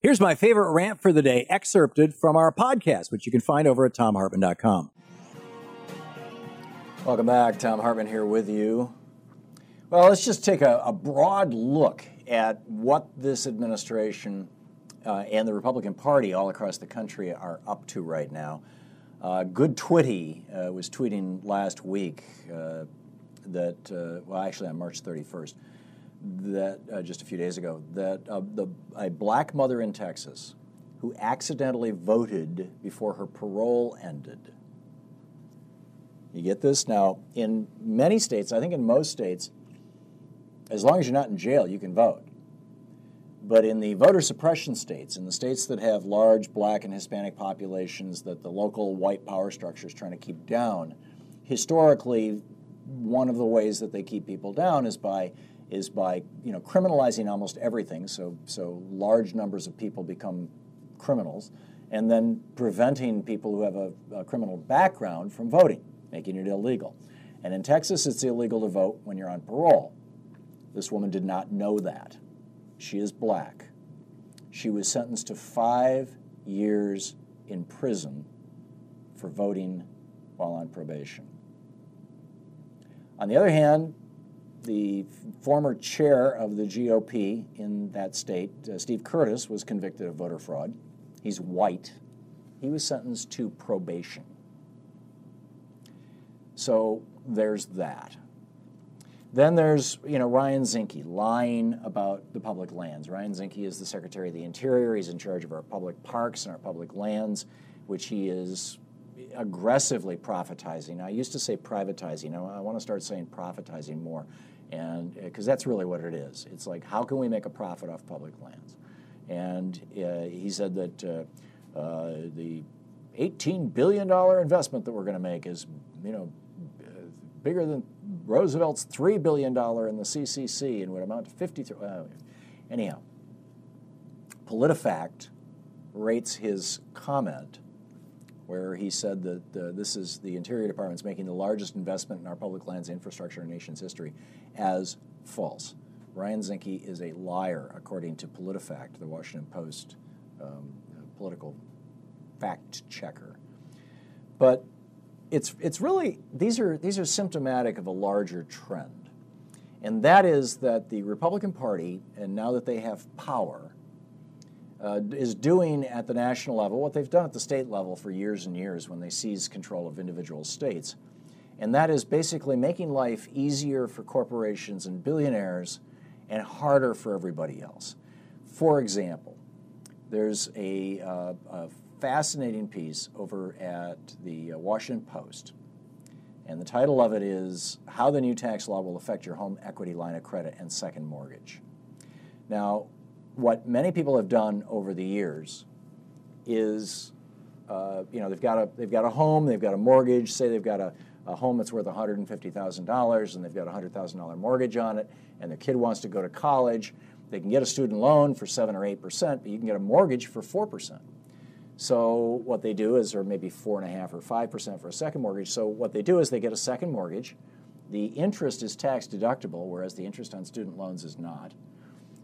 Here's my favorite rant for the day, excerpted from our podcast, which you can find over at thomhartmann.com. Welcome back. Thom Hartmann here with you. Well, let's just take a, a broad look at what this administration uh, and the Republican Party all across the country are up to right now. Uh, Good Twitty uh, was tweeting last week uh, that, uh, well, actually on March 31st, that uh, just a few days ago, that the, a black mother in Texas who accidentally voted before her parole ended. You get this? Now, in many states, I think in most states, as long as you're not in jail, you can vote. But in the voter suppression states, in the states that have large black and Hispanic populations that the local white power structure is trying to keep down, historically, one of the ways that they keep people down is by is by you know criminalizing almost everything. So so large numbers of people become criminals, and then preventing people who have a, a criminal background from voting, making it illegal. And in Texas, it's illegal to vote when you're on parole. This woman did not know that. She is black. She was sentenced to five years in prison for voting while on probation. On the other hand, the former chair of the GOP in that state, uh, Steve Curtis, was convicted of voter fraud. He's white. He was sentenced to probation. So there's that. Then there's you know Ryan Zinke lying about the public lands. Ryan Zinke is the Secretary of the Interior. He's in charge of our public parks and our public lands, which he is aggressively profitizing. I used to say privatizing. I want to start saying profitizing more, and because uh, that's really what it is. It's like how can we make a profit off public lands? And uh, he said that uh, uh, the 18 billion dollar investment that we're going to make is you know bigger than Roosevelt's $3 billion in the CCC and would amount to 53. Uh, anyhow, PolitiFact rates his comment where he said that uh, this is the Interior Department's making the largest investment in our public lands infrastructure in nation's history as false. Ryan Zinke is a liar, according to PolitiFact, the Washington Post um, political fact checker. But it's, it's really, these are, these are symptomatic of a larger trend. And that is that the Republican Party, and now that they have power, uh, is doing at the national level what they've done at the state level for years and years when they seize control of individual states. And that is basically making life easier for corporations and billionaires and harder for everybody else. For example, there's a, uh, a fascinating piece over at the uh, Washington Post. And the title of it is How the New Tax Law Will Affect Your Home Equity Line of Credit and Second Mortgage. Now, what many people have done over the years is, uh, you know, they've got, a, they've got a home, they've got a mortgage, say they've got a, a home that's worth $150,000 and they've got a $100,000 mortgage on it, and their kid wants to go to college. They can get a student loan for 7 or 8%, but you can get a mortgage for 4%. So what they do is, or maybe four and a half or five percent for a second mortgage. So what they do is they get a second mortgage. The interest is tax deductible, whereas the interest on student loans is not.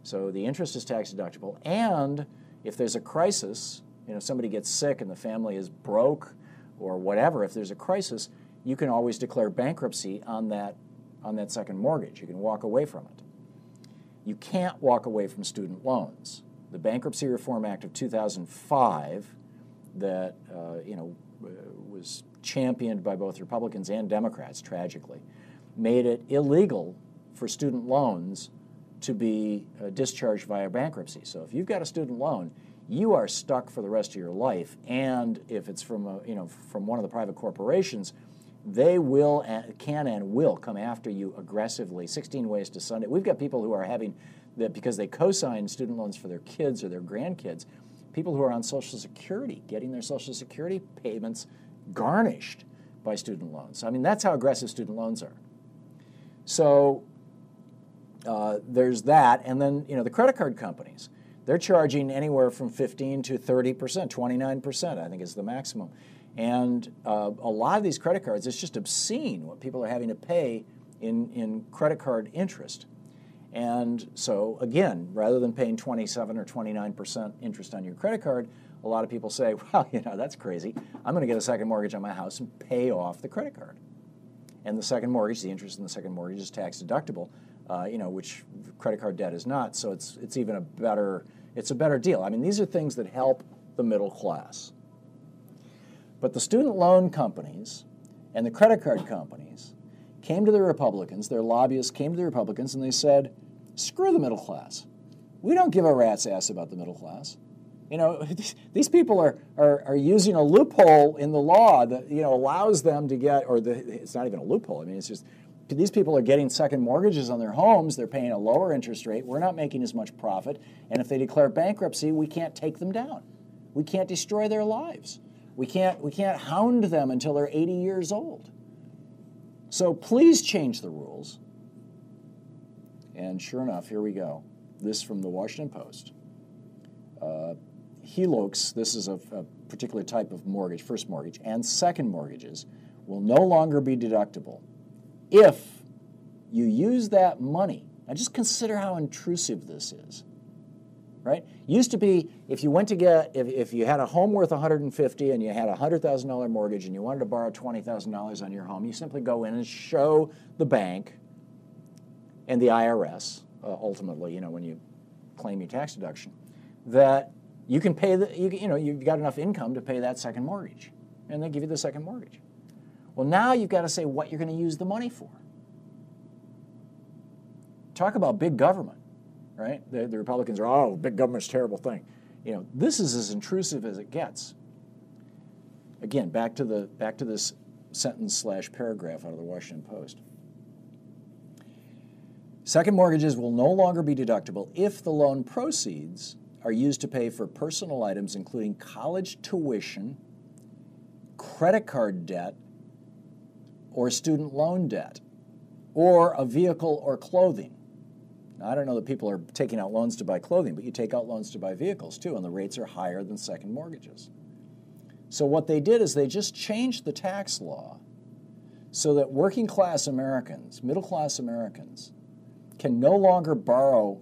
So the interest is tax deductible, and if there's a crisis, you know, somebody gets sick and the family is broke or whatever, if there's a crisis, you can always declare bankruptcy on that on that second mortgage. You can walk away from it. you can't walk away from student loans. The Bankruptcy Reform Act of 2005, that uh, you know was championed by both Republicans and Democrats, tragically, made it illegal for student loans to be uh, discharged via bankruptcy. So if you've got a student loan, you are stuck for the rest of your life. And if it's from a, you know from one of the private corporations, they will can and will come after you aggressively. 16 ways to Sunday. We've got people who are having that because they co-sign student loans for their kids or their grandkids. People who are on Social Security getting their Social Security payments garnished by student loans. I mean, that's how aggressive student loans are. So uh, there's that, and then you know the credit card companies. They're charging anywhere from 15 to 30 percent, 29 percent, I think is the maximum. And uh, a lot of these credit cards, it's just obscene what people are having to pay in, in credit card interest. And so, again, rather than paying 27 or 29% interest on your credit card, a lot of people say, well, you know, that's crazy. I'm going to get a second mortgage on my house and pay off the credit card. And the second mortgage, the interest in the second mortgage is tax deductible, uh, you know, which credit card debt is not. So it's, it's even a better, it's a better deal. I mean, these are things that help the middle class. But the student loan companies and the credit card companies came to the Republicans, their lobbyists came to the Republicans, and they said, screw the middle class. We don't give a rat's ass about the middle class. You know, these people are, are, are using a loophole in the law that, you know, allows them to get, or the, it's not even a loophole. I mean, it's just these people are getting second mortgages on their homes. They're paying a lower interest rate. We're not making as much profit. And if they declare bankruptcy, we can't take them down. We can't destroy their lives. We can't, we can't hound them until they're 80 years old. So please change the rules. And sure enough, here we go. This from the Washington Post. Uh, HELOCs, this is a, a particular type of mortgage, first mortgage, and second mortgages will no longer be deductible if you use that money. Now just consider how intrusive this is right? Used to be if you went to get if, if you had a home worth 150 and you had a hundred thousand dollar mortgage and you wanted to borrow twenty thousand dollars on your home, you simply go in and show the bank and the IRS uh, ultimately, you know, when you claim your tax deduction, that you can pay the you, you know you've got enough income to pay that second mortgage, and they give you the second mortgage. Well, now you've got to say what you're going to use the money for. Talk about big government right? The, the Republicans are, oh, big government's a terrible thing. You know, this is as intrusive as it gets. Again, back to the back to this sentence slash paragraph out of the Washington Post. Second mortgages will no longer be deductible if the loan proceeds are used to pay for personal items including college tuition, credit card debt, or student loan debt, or a vehicle or clothing. Now, I don't know that people are taking out loans to buy clothing, but you take out loans to buy vehicles too, and the rates are higher than second mortgages. So, what they did is they just changed the tax law so that working class Americans, middle class Americans, can no longer borrow,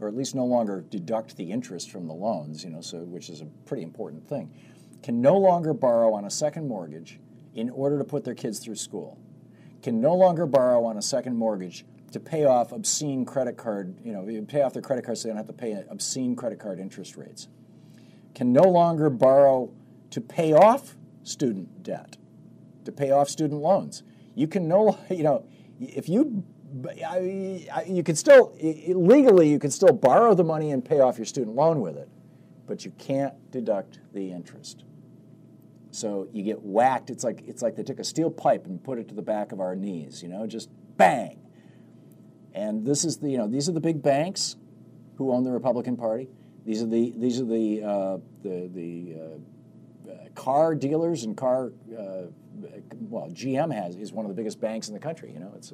or at least no longer deduct the interest from the loans, you know, so, which is a pretty important thing, can no longer borrow on a second mortgage in order to put their kids through school, can no longer borrow on a second mortgage to pay off obscene credit card, you know, pay off their credit cards so they don't have to pay obscene credit card interest rates. Can no longer borrow to pay off student debt, to pay off student loans. You can no, you know, if you, you can still legally you can still borrow the money and pay off your student loan with it, but you can't deduct the interest. So you get whacked. It's like it's like they took a steel pipe and put it to the back of our knees. You know, just bang and this is the you know these are the big banks who own the Republican Party. These are the these are the uh, the the uh, car dealers and car uh, well GM has is one of the biggest banks in the country. You know it's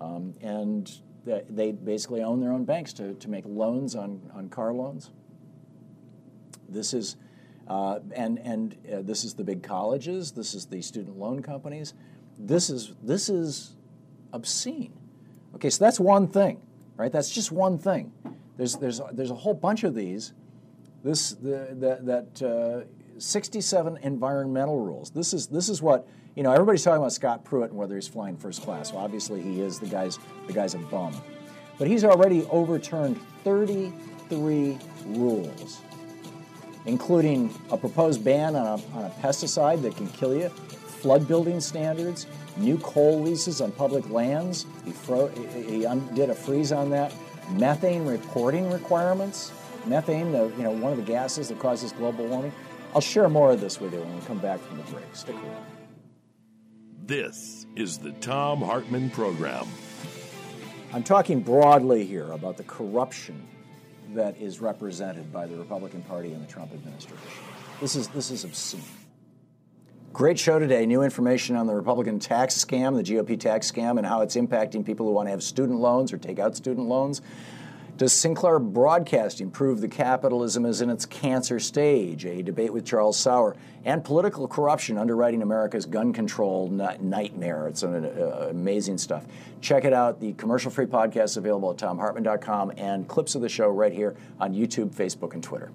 um, and they basically own their own banks to, to make loans on, on car loans. This is uh, and and uh, this is the big colleges. This is the student loan companies. This is this is obscene. Okay, so that's one thing, right? That's just one thing. There's, there's, there's a whole bunch of these. This, the, the, that uh, 67 environmental rules. This is, this is what, you know, everybody's talking about Scott Pruitt and whether he's flying first class. Well, obviously he is. The guy's, the guy's a bum. But he's already overturned 33 rules, including a proposed ban on a, on a pesticide that can kill you, flood building standards, new coal leases on public lands. He, fro- he did a freeze on that. Methane reporting requirements. Methane, the, you know, one of the gases that causes global warming. I'll share more of this with you when we come back from the break. Stick around. This is the Thom Hartmann Program. I'm talking broadly here about the corruption that is represented by the Republican Party and the Trump administration. This is, this is obscene. Great show today. New information on the Republican tax scam, the GOP tax scam, and how it's impacting people who want to have student loans or take out student loans. Does Sinclair Broadcasting prove the capitalism is in its cancer stage? A debate with Charles Sauer and political corruption underwriting America's gun control nightmare. It's an, uh, amazing stuff. Check it out. The commercial-free podcast is available at thomhartmann.com and clips of the show right here on YouTube, Facebook, and Twitter.